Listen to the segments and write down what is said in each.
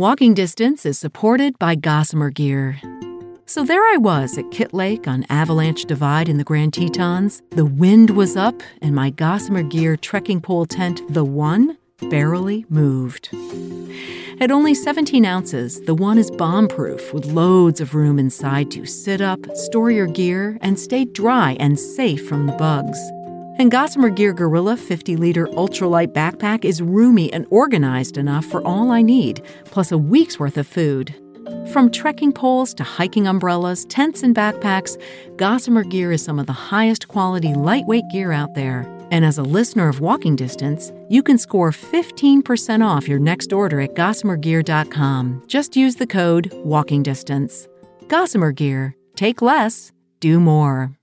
Walking Distance is supported by Gossamer Gear. So there I was at Kit Lake on Avalanche Divide in the Grand Tetons. The wind was up, and my Gossamer Gear trekking pole tent, The One, barely moved. At only 17 ounces, the one is bomb proof with loads of room inside to sit up, store your gear, and stay dry and safe from the bugs. And Gossamer Gear Gorilla 50 liter ultralight backpack is roomy and organized enough for all I need, plus a week's worth of food. From trekking poles to hiking umbrellas, tents, and backpacks, Gossamer Gear is some of the highest quality lightweight gear out there. And as a listener of Walking Distance, you can score 15% off your next order at gossamergear.com. Just use the code Walking Distance. Gossamer Gear. Take less, do more.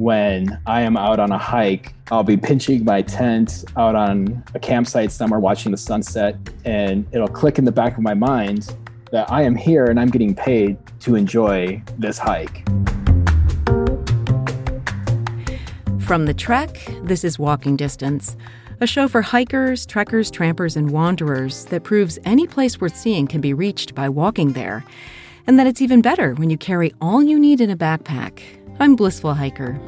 When I am out on a hike, I'll be pinching my tent out on a campsite somewhere watching the sunset, and it'll click in the back of my mind that I am here and I'm getting paid to enjoy this hike. From the trek, this is Walking Distance, a show for hikers, trekkers, trampers, and wanderers that proves any place worth seeing can be reached by walking there, and that it's even better when you carry all you need in a backpack. I'm Blissful Hiker.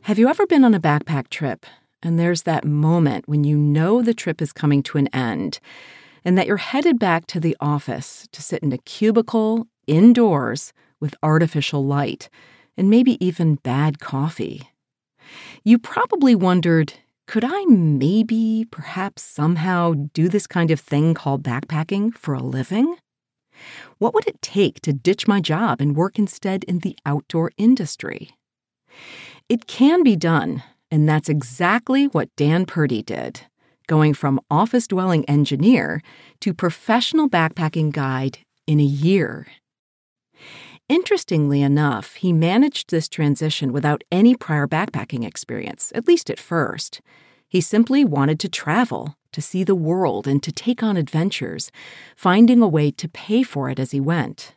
Have you ever been on a backpack trip and there's that moment when you know the trip is coming to an end and that you're headed back to the office to sit in a cubicle indoors with artificial light and maybe even bad coffee. You probably wondered could I maybe, perhaps somehow do this kind of thing called backpacking for a living? What would it take to ditch my job and work instead in the outdoor industry? It can be done, and that's exactly what Dan Purdy did, going from office dwelling engineer to professional backpacking guide in a year. Interestingly enough, he managed this transition without any prior backpacking experience, at least at first. He simply wanted to travel, to see the world, and to take on adventures, finding a way to pay for it as he went.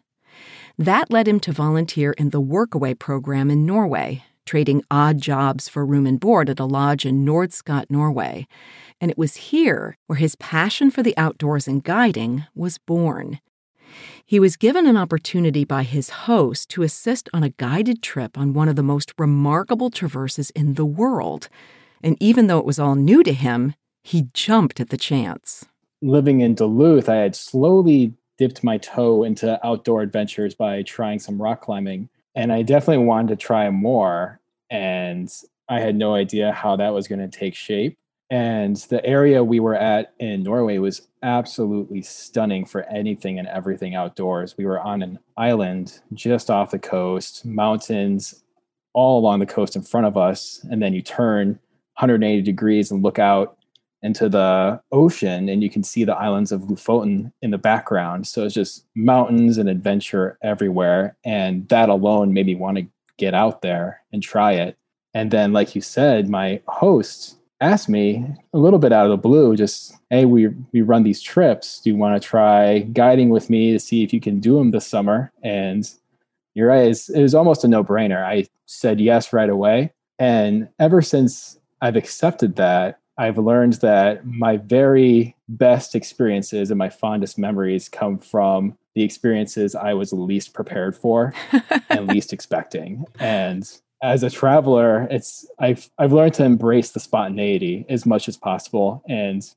That led him to volunteer in the Workaway program in Norway, trading odd jobs for room and board at a lodge in Nordskot, Norway. And it was here where his passion for the outdoors and guiding was born. He was given an opportunity by his host to assist on a guided trip on one of the most remarkable traverses in the world. And even though it was all new to him, he jumped at the chance. Living in Duluth, I had slowly dipped my toe into outdoor adventures by trying some rock climbing and I definitely wanted to try more. And I had no idea how that was going to take shape. And the area we were at in Norway was absolutely stunning for anything and everything outdoors. We were on an island just off the coast, mountains all along the coast in front of us. And then you turn 180 degrees and look out into the ocean and you can see the islands of Lofoten in the background. So it's just mountains and adventure everywhere. And that alone made me want to get out there and try it. And then, like you said, my host asked me a little bit out of the blue, just, hey, we, we run these trips. Do you want to try guiding with me to see if you can do them this summer? And you're right, it was almost a no brainer. I said yes right away. And ever since I've accepted that, I've learned that my very best experiences and my fondest memories come from the experiences I was least prepared for and least expecting. And as a traveler, it's I've I've learned to embrace the spontaneity as much as possible. And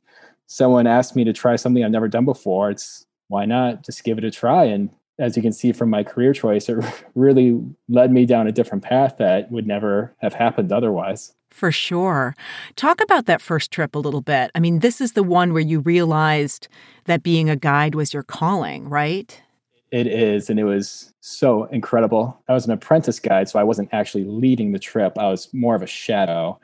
someone asked me to try something I've never done before. It's why not just give it a try? And as you can see from my career choice, it really led me down a different path that would never have happened otherwise. For sure. Talk about that first trip a little bit. I mean, this is the one where you realized that being a guide was your calling, right? It is. And it was so incredible. I was an apprentice guide, so I wasn't actually leading the trip, I was more of a shadow.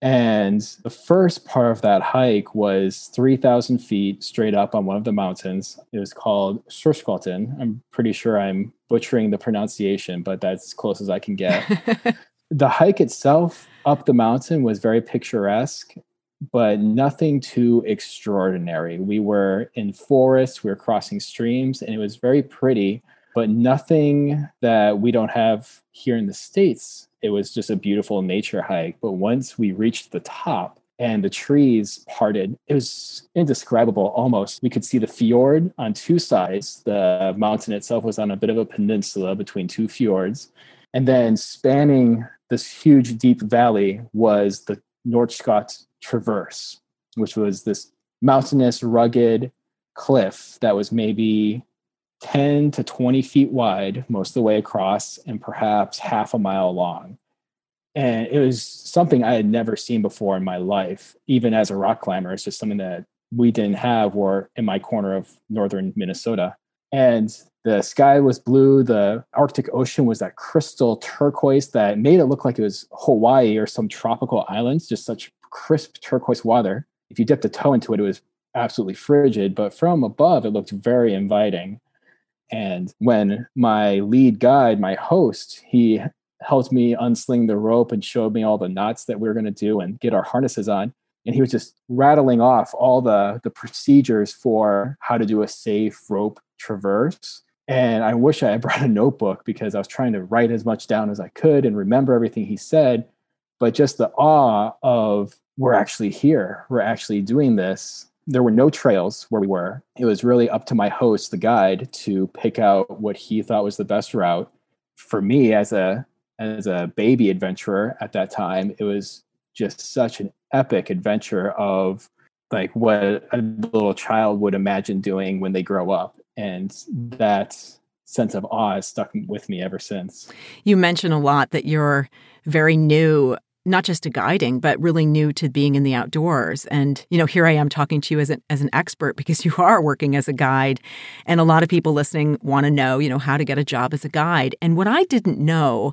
And the first part of that hike was 3,000 feet straight up on one of the mountains. It was called Surskotten. I'm pretty sure I'm butchering the pronunciation, but that's as close as I can get. the hike itself up the mountain was very picturesque, but nothing too extraordinary. We were in forests, we were crossing streams, and it was very pretty, but nothing that we don't have here in the States it was just a beautiful nature hike. But once we reached the top and the trees parted, it was indescribable almost. We could see the fjord on two sides. The mountain itself was on a bit of a peninsula between two fjords. And then spanning this huge, deep valley was the Nordskot Traverse, which was this mountainous, rugged cliff that was maybe 10 to 20 feet wide most of the way across and perhaps half a mile long. And it was something I had never seen before in my life, even as a rock climber. It's just something that we didn't have or in my corner of northern Minnesota. And the sky was blue. The Arctic Ocean was that crystal turquoise that made it look like it was Hawaii or some tropical islands, just such crisp turquoise water. If you dipped a toe into it, it was absolutely frigid, but from above, it looked very inviting. And when my lead guide, my host, he helped me unsling the rope and showed me all the knots that we were going to do and get our harnesses on. And he was just rattling off all the, the procedures for how to do a safe rope traverse. And I wish I had brought a notebook because I was trying to write as much down as I could and remember everything he said. But just the awe of we're actually here, we're actually doing this there were no trails where we were. It was really up to my host, the guide, to pick out what he thought was the best route. For me, as a as a baby adventurer at that time, it was just such an epic adventure of like what a little child would imagine doing when they grow up. And that sense of awe has stuck with me ever since. You mention a lot that you're very new not just to guiding, but really new to being in the outdoors. And, you know, here I am talking to you as an, as an expert because you are working as a guide. And a lot of people listening want to know, you know, how to get a job as a guide. And what I didn't know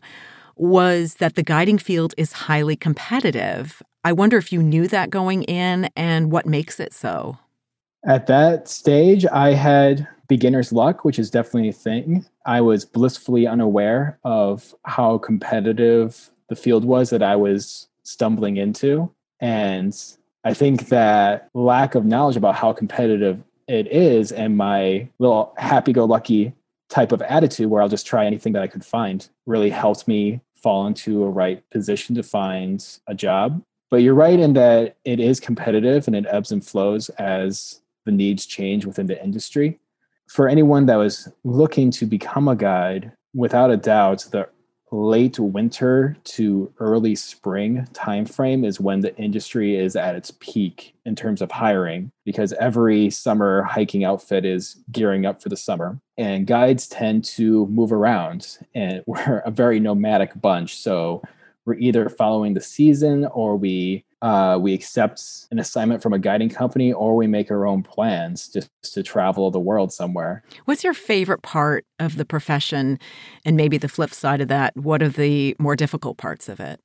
was that the guiding field is highly competitive. I wonder if you knew that going in and what makes it so. At that stage, I had beginner's luck, which is definitely a thing. I was blissfully unaware of how competitive the field was that I was stumbling into. And I think that lack of knowledge about how competitive it is and my little happy go lucky type of attitude where I'll just try anything that I could find really helped me fall into a right position to find a job. But you're right in that it is competitive and it ebbs and flows as the needs change within the industry. For anyone that was looking to become a guide, without a doubt, the late winter to early spring timeframe is when the industry is at its peak in terms of hiring because every summer hiking outfit is gearing up for the summer and guides tend to move around and we're a very nomadic bunch so we're either following the season or we uh, we accept an assignment from a guiding company or we make our own plans just to travel the world somewhere. What's your favorite part of the profession? And maybe the flip side of that, what are the more difficult parts of it?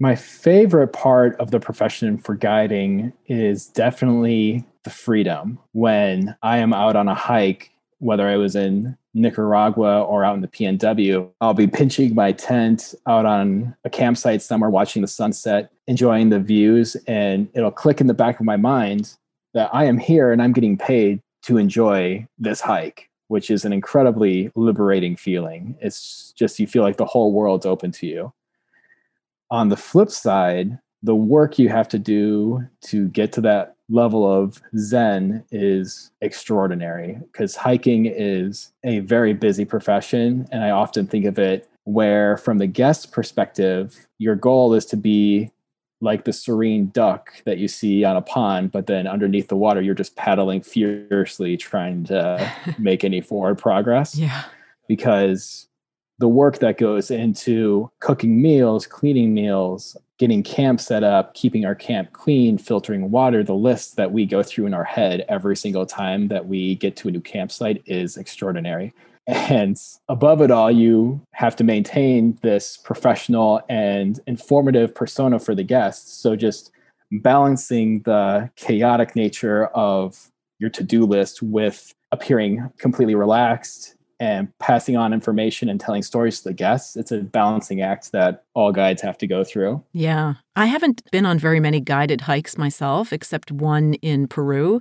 My favorite part of the profession for guiding is definitely the freedom. When I am out on a hike, whether I was in Nicaragua or out in the PNW, I'll be pinching my tent out on a campsite somewhere, watching the sunset, enjoying the views, and it'll click in the back of my mind that I am here and I'm getting paid to enjoy this hike, which is an incredibly liberating feeling. It's just you feel like the whole world's open to you. On the flip side, the work you have to do to get to that level of zen is extraordinary because hiking is a very busy profession and i often think of it where from the guest perspective your goal is to be like the serene duck that you see on a pond but then underneath the water you're just paddling furiously trying to make any forward progress. Yeah. Because the work that goes into cooking meals, cleaning meals, getting camp set up, keeping our camp clean, filtering water, the list that we go through in our head every single time that we get to a new campsite is extraordinary. And above it all, you have to maintain this professional and informative persona for the guests. So just balancing the chaotic nature of your to do list with appearing completely relaxed and passing on information and telling stories to the guests. It's a balancing act that all guides have to go through. Yeah. I haven't been on very many guided hikes myself, except one in Peru.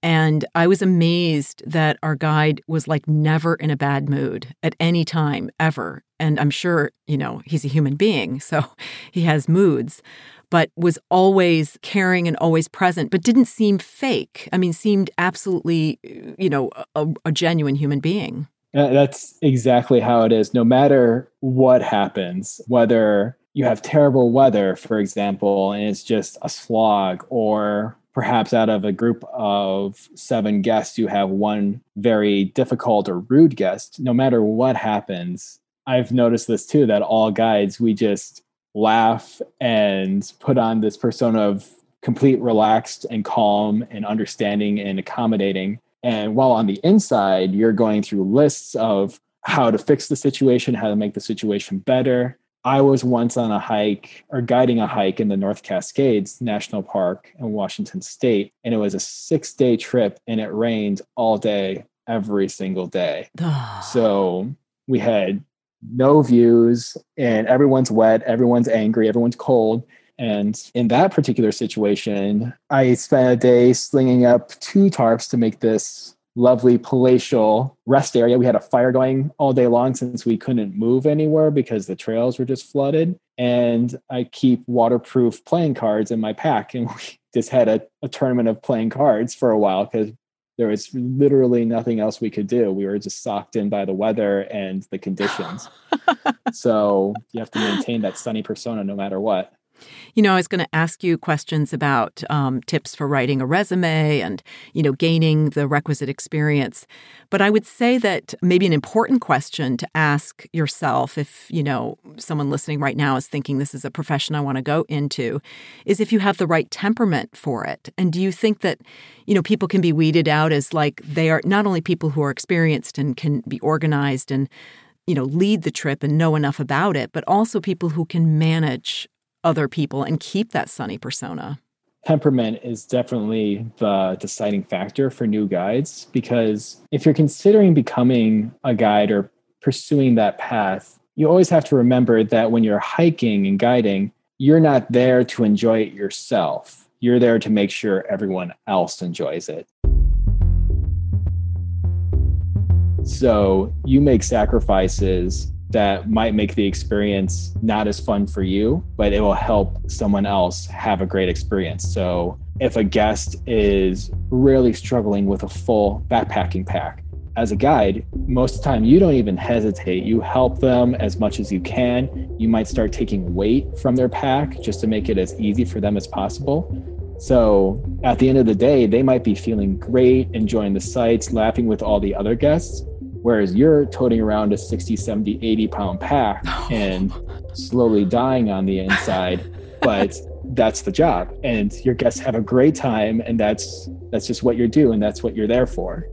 And I was amazed that our guide was like never in a bad mood at any time, ever. And I'm sure, you know, he's a human being, so he has moods, but was always caring and always present, but didn't seem fake. I mean, seemed absolutely, you know, a, a genuine human being. Uh, that's exactly how it is. No matter what happens, whether you have terrible weather, for example, and it's just a slog, or perhaps out of a group of seven guests, you have one very difficult or rude guest, no matter what happens, I've noticed this too that all guides, we just laugh and put on this persona of complete relaxed and calm and understanding and accommodating. And while on the inside, you're going through lists of how to fix the situation, how to make the situation better. I was once on a hike or guiding a hike in the North Cascades National Park in Washington State, and it was a six day trip and it rained all day, every single day. so we had no views and everyone's wet, everyone's angry, everyone's cold. And in that particular situation, I spent a day slinging up two tarps to make this lovely palatial rest area. We had a fire going all day long since we couldn't move anywhere because the trails were just flooded. And I keep waterproof playing cards in my pack. And we just had a, a tournament of playing cards for a while because there was literally nothing else we could do. We were just socked in by the weather and the conditions. so you have to maintain that sunny persona no matter what. You know, I was going to ask you questions about um, tips for writing a resume and, you know, gaining the requisite experience. But I would say that maybe an important question to ask yourself, if, you know, someone listening right now is thinking this is a profession I want to go into, is if you have the right temperament for it. And do you think that, you know, people can be weeded out as like they are not only people who are experienced and can be organized and you know lead the trip and know enough about it but also people who can manage other people and keep that sunny persona? Temperament is definitely the deciding factor for new guides because if you're considering becoming a guide or pursuing that path, you always have to remember that when you're hiking and guiding, you're not there to enjoy it yourself. You're there to make sure everyone else enjoys it. So you make sacrifices that might make the experience not as fun for you, but it will help someone else have a great experience. So, if a guest is really struggling with a full backpacking pack, as a guide, most of the time you don't even hesitate. You help them as much as you can. You might start taking weight from their pack just to make it as easy for them as possible. So at the end of the day, they might be feeling great, enjoying the sights, laughing with all the other guests, Whereas you're toting around a 60, 70, 80 pound pack oh. and slowly dying on the inside. but that's the job. And your guests have a great time and that's that's just what you're doing. That's what you're there for.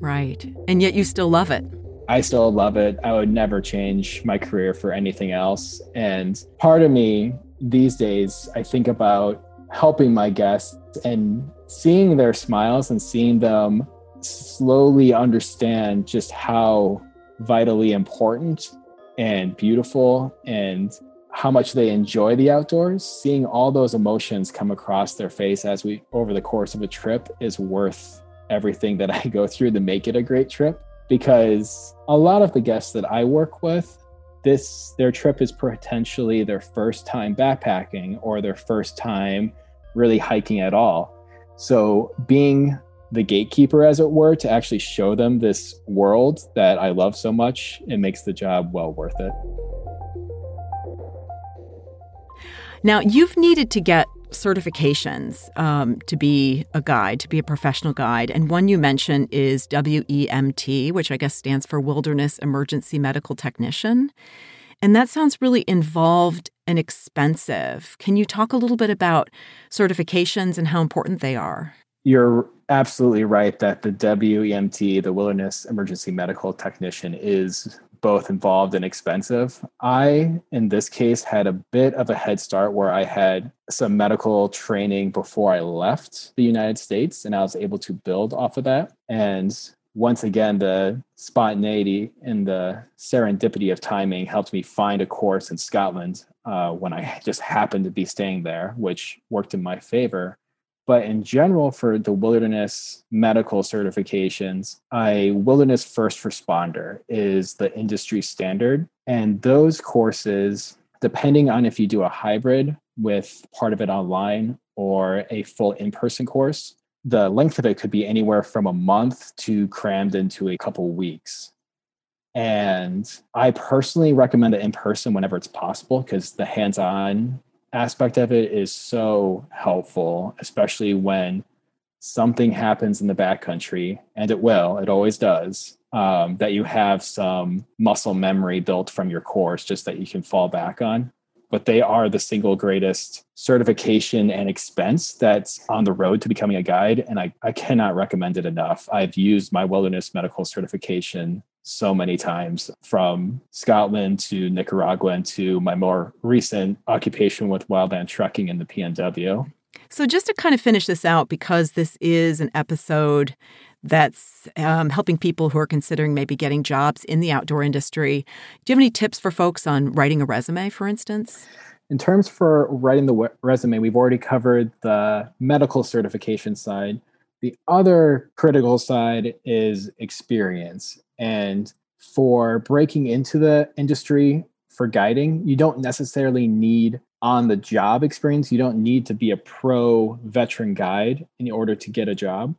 Right. And yet you still love it. I still love it. I would never change my career for anything else. And part of me these days, I think about helping my guests and seeing their smiles and seeing them slowly understand just how vitally important and beautiful and how much they enjoy the outdoors seeing all those emotions come across their face as we over the course of a trip is worth everything that i go through to make it a great trip. Because a lot of the guests that i work with this their trip is potentially their first time backpacking or their first time really hiking at all. So being the gatekeeper, as it were, to actually show them this world that I love so much, it makes the job well worth it. Now, you've needed to get certifications um, to be a guide, to be a professional guide. And one you mentioned is WEMT, which I guess stands for Wilderness Emergency Medical Technician. And that sounds really involved and expensive. Can you talk a little bit about certifications and how important they are? You're absolutely right that the WEMT, the Wilderness Emergency Medical Technician, is both involved and expensive. I, in this case, had a bit of a head start where I had some medical training before I left the United States, and I was able to build off of that. And once again, the spontaneity and the serendipity of timing helped me find a course in Scotland uh, when I just happened to be staying there, which worked in my favor. But in general, for the wilderness medical certifications, a wilderness first responder is the industry standard. And those courses, depending on if you do a hybrid with part of it online or a full in person course, the length of it could be anywhere from a month to crammed into a couple weeks. And I personally recommend it in person whenever it's possible because the hands on aspect of it is so helpful, especially when something happens in the backcountry, and it will, it always does, um, that you have some muscle memory built from your course just that you can fall back on. But they are the single greatest certification and expense that's on the road to becoming a guide. And I, I cannot recommend it enough. I've used my wilderness medical certification so many times from Scotland to Nicaragua and to my more recent occupation with wildland trekking in the PNW. So, just to kind of finish this out, because this is an episode that's um, helping people who are considering maybe getting jobs in the outdoor industry, do you have any tips for folks on writing a resume, for instance? In terms for writing the resume, we've already covered the medical certification side. The other critical side is experience. And for breaking into the industry for guiding, you don't necessarily need on the job experience. You don't need to be a pro veteran guide in order to get a job.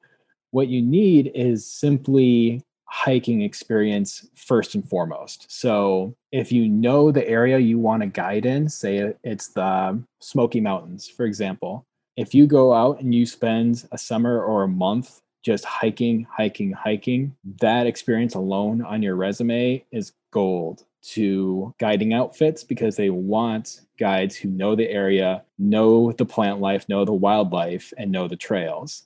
What you need is simply hiking experience first and foremost. So, if you know the area you want to guide in, say it's the Smoky Mountains, for example, if you go out and you spend a summer or a month just hiking, hiking, hiking, that experience alone on your resume is gold to guiding outfits because they want guides who know the area, know the plant life, know the wildlife, and know the trails.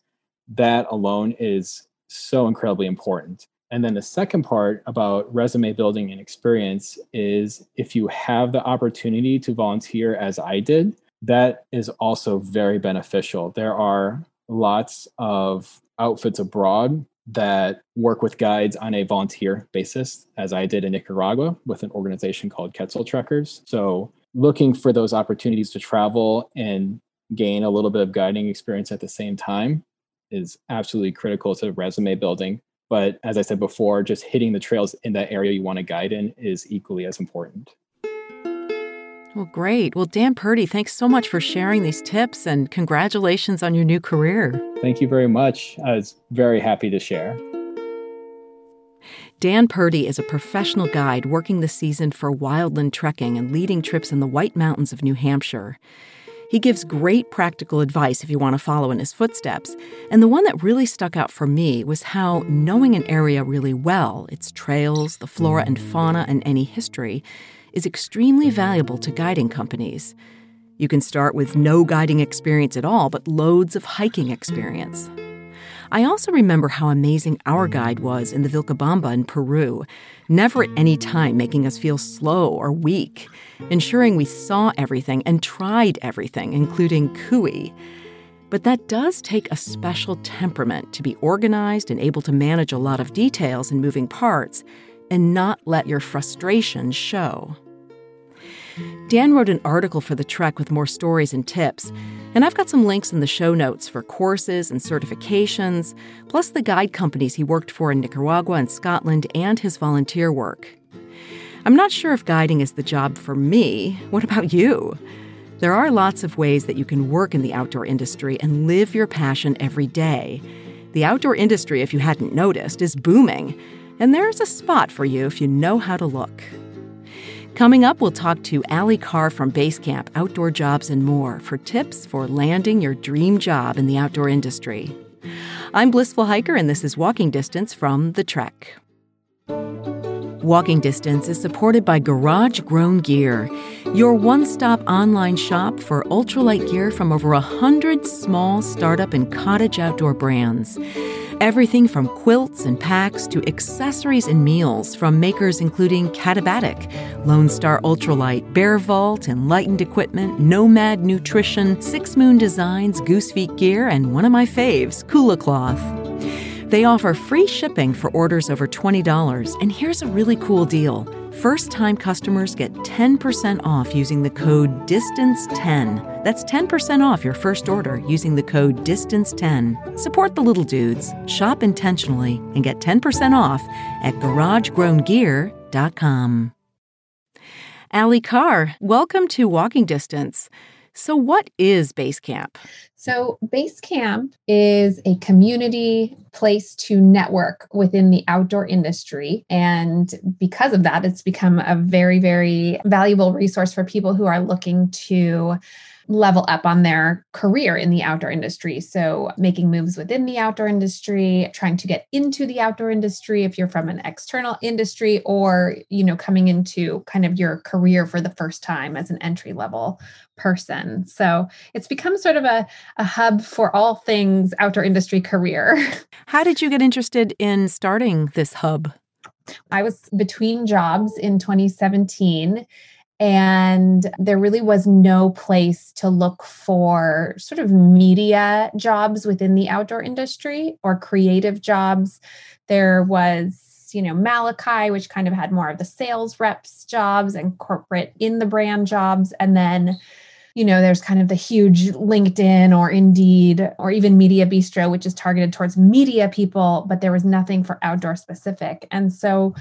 That alone is so incredibly important. And then the second part about resume building and experience is if you have the opportunity to volunteer as I did, that is also very beneficial. There are lots of outfits abroad that work with guides on a volunteer basis, as I did in Nicaragua with an organization called Quetzal Trekkers. So, looking for those opportunities to travel and gain a little bit of guiding experience at the same time is absolutely critical to resume building. But as I said before, just hitting the trails in that area you want to guide in is equally as important. Well, great. Well, Dan Purdy, thanks so much for sharing these tips and congratulations on your new career. Thank you very much. I was very happy to share. Dan Purdy is a professional guide working the season for wildland trekking and leading trips in the White Mountains of New Hampshire. He gives great practical advice if you want to follow in his footsteps. And the one that really stuck out for me was how knowing an area really well, its trails, the flora and fauna, and any history, is extremely valuable to guiding companies. You can start with no guiding experience at all, but loads of hiking experience. I also remember how amazing our guide was in the Vilcabamba in Peru, never at any time making us feel slow or weak, ensuring we saw everything and tried everything, including Cuy. But that does take a special temperament to be organized and able to manage a lot of details and moving parts and not let your frustration show. Dan wrote an article for The Trek with more stories and tips, and I've got some links in the show notes for courses and certifications, plus the guide companies he worked for in Nicaragua and Scotland and his volunteer work. I'm not sure if guiding is the job for me. What about you? There are lots of ways that you can work in the outdoor industry and live your passion every day. The outdoor industry, if you hadn't noticed, is booming, and there's a spot for you if you know how to look. Coming up, we'll talk to Allie Carr from Basecamp Outdoor Jobs and More for tips for landing your dream job in the outdoor industry. I'm Blissful Hiker, and this is Walking Distance from The Trek. Walking Distance is supported by Garage Grown Gear, your one stop online shop for ultralight gear from over a hundred small startup and cottage outdoor brands. Everything from quilts and packs to accessories and meals from makers including Katabatic, Lone Star Ultralight, Bear Vault, Enlightened Equipment, Nomad Nutrition, Six Moon Designs, Goose Feet Gear, and one of my faves, Kula Cloth. They offer free shipping for orders over $20, and here's a really cool deal first time customers get 10% off using the code DISTANCE10. That's 10% off your first order using the code DISTANCE10. Support the little dudes, shop intentionally, and get 10% off at garagegrowngear.com. Allie Carr, welcome to Walking Distance. So, what is Basecamp? So, Basecamp is a community place to network within the outdoor industry. And because of that, it's become a very, very valuable resource for people who are looking to level up on their career in the outdoor industry. So, making moves within the outdoor industry, trying to get into the outdoor industry if you're from an external industry or, you know, coming into kind of your career for the first time as an entry level person. So, it's become sort of a, a hub for all things outdoor industry career. How did you get interested in starting this hub? I was between jobs in 2017 and there really was no place to look for sort of media jobs within the outdoor industry or creative jobs. There was, you know, Malakye, which kind of had more of the sales reps jobs and corporate in the brand jobs. And then, you know, there's kind of the huge LinkedIn or Indeed or even Media Bistro, which is targeted towards media people, but there was nothing for outdoor specific. And so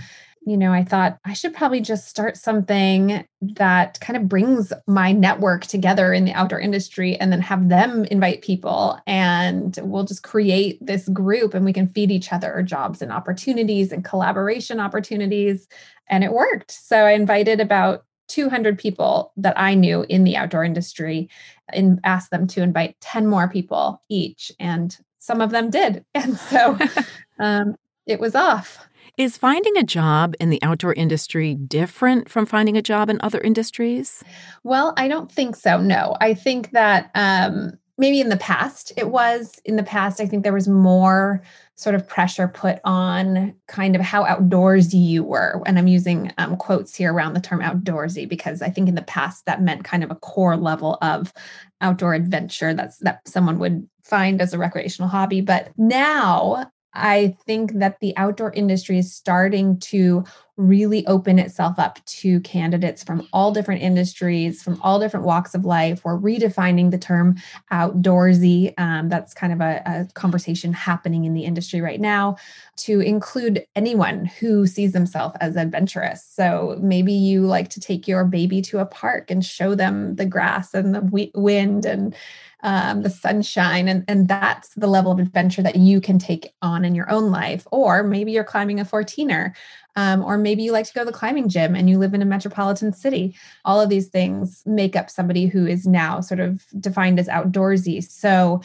you know, I thought I should probably just start something that kind of brings my network together in the outdoor industry and then have them invite people. And we'll just create this group and we can feed each other jobs and opportunities and collaboration opportunities. And it worked. So I invited about 200 people that I knew in the outdoor industry and asked them to invite 10 more people each. And some of them did. And so um, it was off. Is finding a job in the outdoor industry different from finding a job in other industries? Well, I don't think so. No, I think that um, maybe in the past it was. In the past, I think there was more sort of pressure put on kind of how outdoorsy you were. And I'm using um, quotes here around the term outdoorsy because I think in the past that meant kind of a core level of outdoor adventure that's that someone would find as a recreational hobby. But now I think that the outdoor industry is starting to really open itself up to candidates from all different industries, from all different walks of life. We're redefining the term outdoorsy. Um, that's kind of a, a conversation happening in the industry right now to include anyone who sees themselves as adventurous. So maybe you like to take your baby to a park and show them the grass and the wind and um, the sunshine, and, and that's the level of adventure that you can take on in your own life. Or maybe you're climbing a 14er, um, or maybe you like to go to the climbing gym and you live in a metropolitan city. All of these things make up somebody who is now sort of defined as outdoorsy. So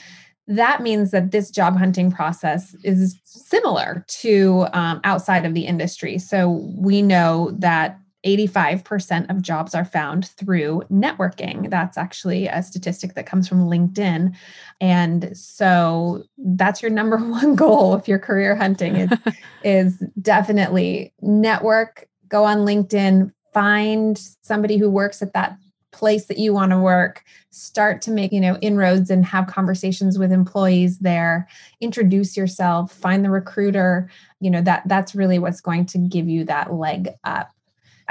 that means that this job hunting process is similar to um, outside of the industry. So we know that 85% of jobs are found through networking. That's actually a statistic that comes from LinkedIn. And so that's your number one goal if you're career hunting is, is definitely network, go on LinkedIn, find somebody who works at that place that you want to work start to make you know inroads and have conversations with employees there introduce yourself find the recruiter you know that that's really what's going to give you that leg up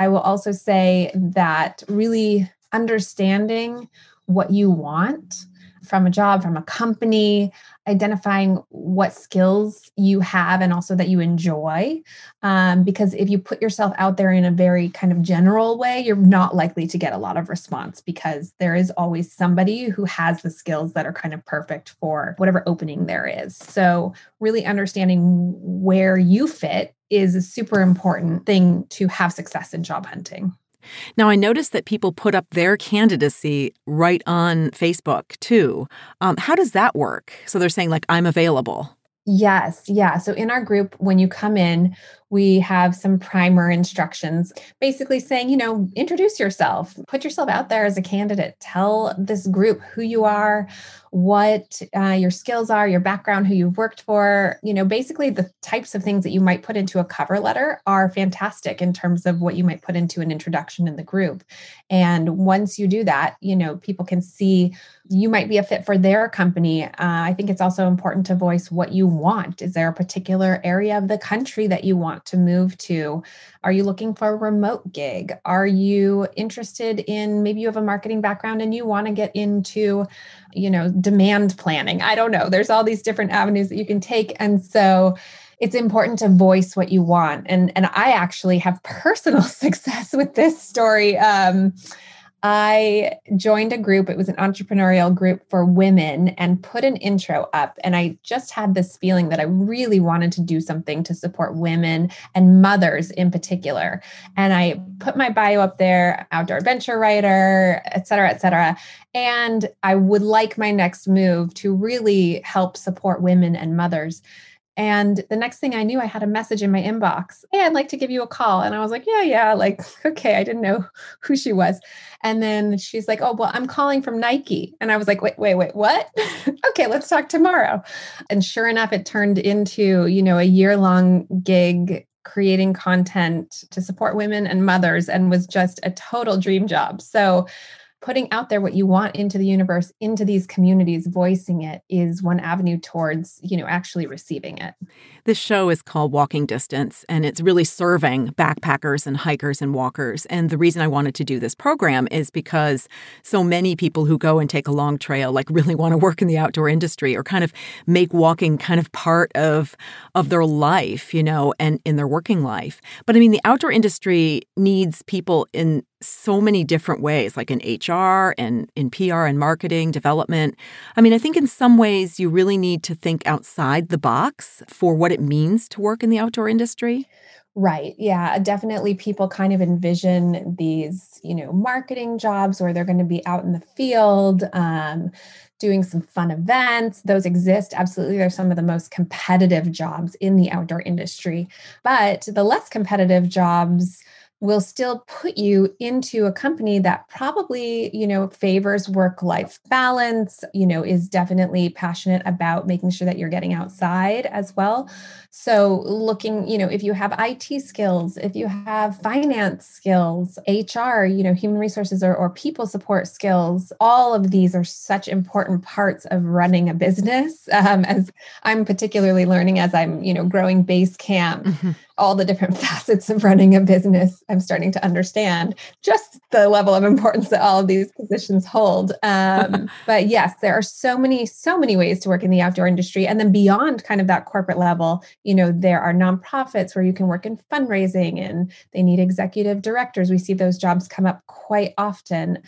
I will also say that really understanding what you want from a job, from a company, identifying what skills you have and also that you enjoy. Um, because if you put yourself out there in a very kind of general way, you're not likely to get a lot of response because there is always somebody who has the skills that are kind of perfect for whatever opening there is. So, really understanding where you fit is a super important thing to have success in job hunting. Now, I noticed that people put up their candidacy right on Facebook too. Um, how does that work? So they're saying, like, I'm available. Yes, yeah. So in our group, when you come in, we have some primer instructions basically saying, you know, introduce yourself, put yourself out there as a candidate, tell this group who you are, what uh, your skills are, your background, who you've worked for. You know, basically the types of things that you might put into a cover letter are fantastic in terms of what you might put into an introduction in the group. And once you do that, you know, people can see you might be a fit for their company. Uh, I think it's also important to voice what you want. Is there a particular area of the country that you want? Want to move to? Are you looking for a remote gig? Are you interested in maybe you have a marketing background and you want to get into, you know, demand planning? I don't know. There's all these different avenues that you can take. And so it's important to voice what you want. And and I actually have personal success with this story. Um, I joined a group, it was an entrepreneurial group for women, and put an intro up. And I just had this feeling that I really wanted to do something to support women and mothers in particular. And I put my bio up there, outdoor adventure writer, et cetera, et cetera. And I would like my next move to really help support women and mothers. And the next thing I knew, I had a message in my inbox. Hey, I'd like to give you a call. And I was like, yeah, yeah. Like, okay. I didn't know who she was. And then she's like, oh, well, I'm calling from Nike. And I was like, wait, wait, wait, what? okay, let's talk tomorrow. And sure enough, it turned into, you know, a year long gig creating content to support women and mothers and was just a total dream job. So putting out there what you want into the universe into these communities voicing it is one avenue towards you know actually receiving it. This show is called walking distance and it's really serving backpackers and hikers and walkers. And the reason i wanted to do this program is because so many people who go and take a long trail like really want to work in the outdoor industry or kind of make walking kind of part of of their life you know and in their working life. But i mean the outdoor industry needs people in so many different ways, like in HR and in PR and marketing development. I mean, I think in some ways you really need to think outside the box for what it means to work in the outdoor industry. Right. Yeah. Definitely people kind of envision these, you know, marketing jobs where they're going to be out in the field, um, doing some fun events. Those exist. Absolutely. They're some of the most competitive jobs in the outdoor industry. But the less competitive jobs, will still put you into a company that probably you know favors work life balance you know is definitely passionate about making sure that you're getting outside as well. So looking you know if you have IT skills if you have finance skills HR you know human resources or, or people support skills all of these are such important parts of running a business um, as I'm particularly learning as I'm you know growing Basecamp. Mm-hmm all the different facets of running a business, I'm starting to understand just the level of importance that all of these positions hold. Um, but yes, there are so many, so many ways to work in the outdoor industry. And then beyond kind of that corporate level, you know, there are nonprofits where you can work in fundraising and they need executive directors. We see those jobs come up quite often.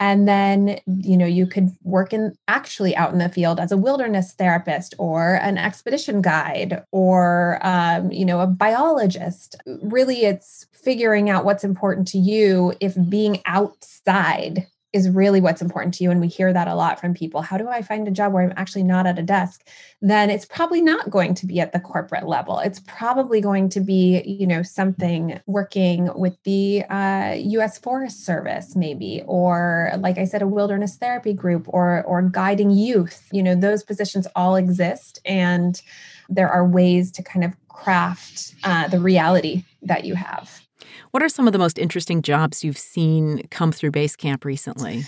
And then, you know, you could work in actually out in the field as a wilderness therapist or an expedition guide or, um, you know, a biologist psychologist. Really, it's figuring out what's important to you if being outside is really what's important to you and we hear that a lot from people. How do i find a job where i'm actually not at a desk? Then it's probably not going to be at the corporate level. It's probably going to be you know something working with the uh, us forest service maybe or like i said a wilderness therapy group or or guiding youth. You know those positions all exist and there are ways to kind of craft uh, the reality that you have. What are some of the most interesting jobs you've seen come through Basecamp recently?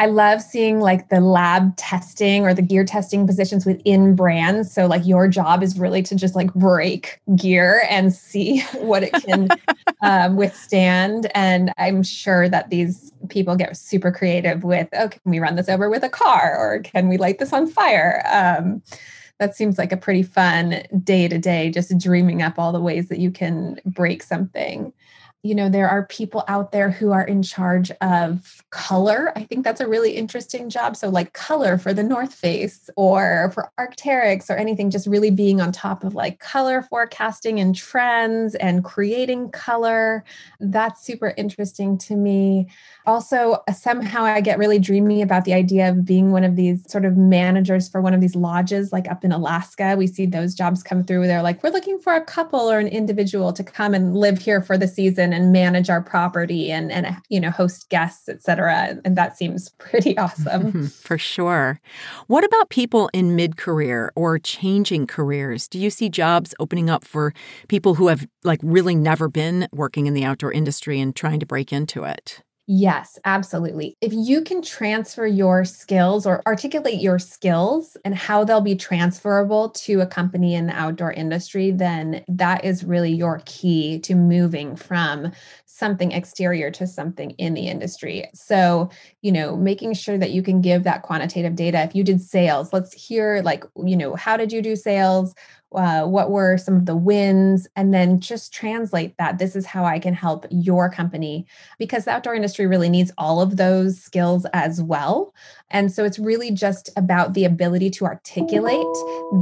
I love seeing like the lab testing or the gear testing positions within brands. So, like, your job is really to just like break gear and see what it can um, withstand. And I'm sure that these people get super creative with, oh, can we run this over with a car or can we light this on fire? Um, that seems like a pretty fun day to day, just dreaming up all the ways that you can break something you know there are people out there who are in charge of color. I think that's a really interesting job. So like color for the north face or for arcteryx or anything just really being on top of like color forecasting and trends and creating color. That's super interesting to me. Also uh, somehow i get really dreamy about the idea of being one of these sort of managers for one of these lodges like up in alaska. We see those jobs come through. They're like we're looking for a couple or an individual to come and live here for the season and manage our property and and you know host guests etc and that seems pretty awesome. For sure. What about people in mid-career or changing careers? Do you see jobs opening up for people who have like really never been working in the outdoor industry and trying to break into it Yes, absolutely. If you can transfer your skills or articulate your skills and how they'll be transferable to a company in the outdoor industry, then that is really your key to moving from something exterior to something in the industry. So, you know, making sure that you can give that quantitative data. If you did sales, let's hear like, you know, how did you do sales? Uh, what were some of the wins and then just translate that this is how i can help your company because the outdoor industry really needs all of those skills as well. And so it's really just about the ability to articulate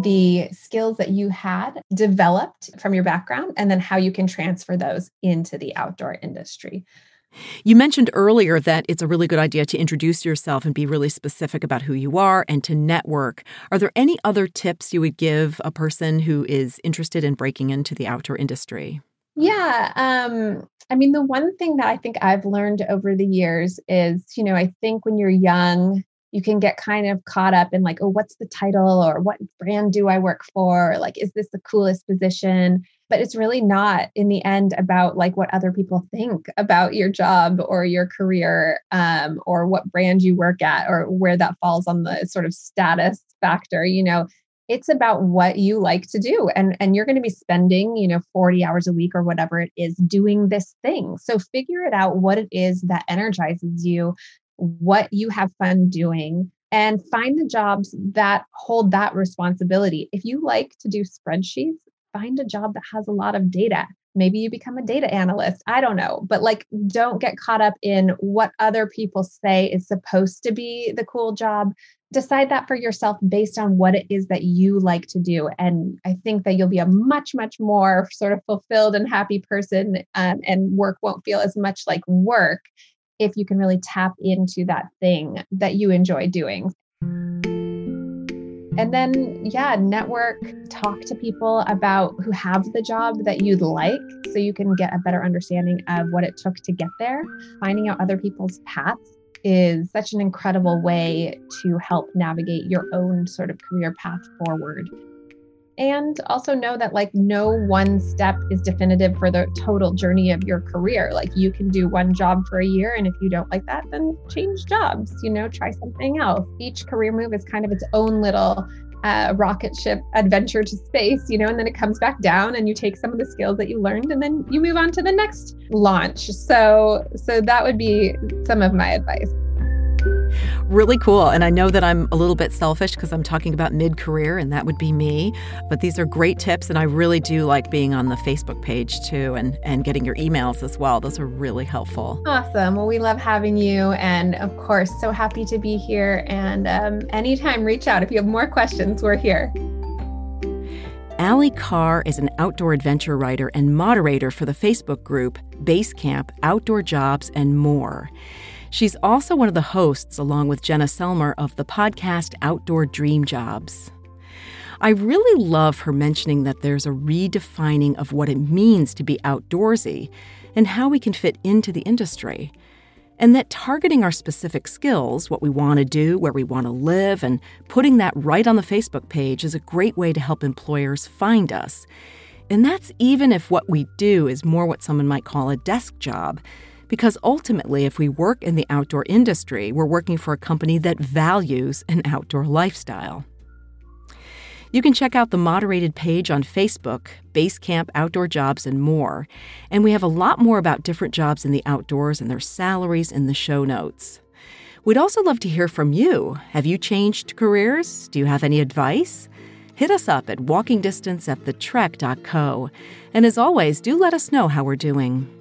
the skills that you had developed from your background and then how you can transfer those into the outdoor industry you mentioned earlier that it's a really good idea to introduce yourself and be really specific about who you are and to network. Are there any other tips you would give a person who is interested in breaking into the outdoor industry? Yeah. Um, I mean, the one thing that I think I've learned over the years is, you know, I think when you're young, you can get kind of caught up in like, oh, what's the title or what brand do I work for? Or like, is this the coolest position? But it's really not in the end about like what other people think about your job or your career um, or what brand you work at or where that falls on the sort of status factor. You know, it's about what you like to do and and you're going to be spending you know 40 hours a week or whatever it is doing this thing so figure it out what it is that energizes you what you have fun doing and find the jobs that hold that responsibility. If you like to do spreadsheets, find a job that has a lot of data. Maybe you become a data analyst. I don't know. But like, don't get caught up in what other people say is supposed to be the cool job. Decide that for yourself based on what it is that you like to do. And I think that you'll be a much, much more sort of fulfilled and happy person, um, and work won't feel as much like work if you can really tap into that thing that you enjoy doing. And then, yeah, network, talk to people about who have the job that you'd like so you can get a better understanding of what it took to get there. Finding out other people's paths is such an incredible way to help navigate your own sort of career path forward and also know that like no one step is definitive for the total journey of your career. Like you can do one job for a year and if you don't like that then change jobs you know try something else. Each career move is kind of its own little uh, rocket ship adventure to space you know and then it comes back down and you take some of the skills that you learned and then you move on to the next launch. So so that would be some of my advice Really cool. And I know that I'm a little bit selfish because I'm talking about mid career, and that would be me. But these are great tips. And I really do like being on the Facebook page too and, and getting your emails as well. Those are really helpful. Awesome. Well, we love having you. And of course, so happy to be here. And um, anytime, reach out. If you have more questions, we're here. Allie Carr is an outdoor adventure writer and moderator for the Facebook group Basecamp Outdoor Jobs and More. She's also one of the hosts, along with Jenna Selmer, of the podcast Outdoor Dream Jobs. I really love her mentioning that there's a redefining of what it means to be outdoorsy and how we can fit into the industry. And that targeting our specific skills, what we want to do, where we want to live, and putting that right on the Facebook page is a great way to help employers find us. And that's even if what we do is more what someone might call a desk job because ultimately, if we work in the outdoor industry, we're working for a company that values an outdoor lifestyle. You can check out the moderated page on Facebook, Basecamp Outdoor Jobs and more. And we have a lot more about different jobs in the outdoors and their salaries in the show notes. We'd also love to hear from you. Have you changed careers? Do you have any advice? Hit us up at walkingdistance at thetrek.co. And as always, do let us know how we're doing.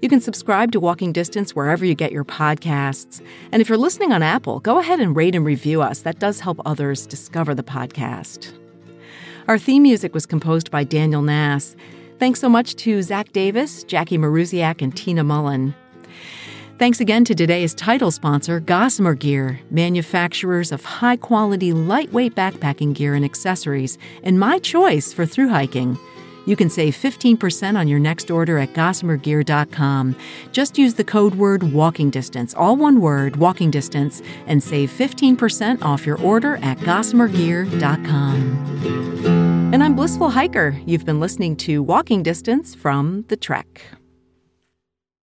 You can subscribe to Walking Distance wherever you get your podcasts. And if you're listening on Apple, go ahead and rate and review us. That does help others discover the podcast. Our theme music was composed by Daniel Nass. Thanks so much to Zach Davis, Jackie Maruziak, and Tina Mullen. Thanks again to today's title sponsor, Gossamer Gear, manufacturers of high quality, lightweight backpacking gear and accessories, and my choice for through hiking. You can save 15% on your next order at gossamergear.com. Just use the code word walking distance, all one word, walking distance, and save 15% off your order at gossamergear.com. And I'm Blissful Hiker. You've been listening to Walking Distance from The Trek.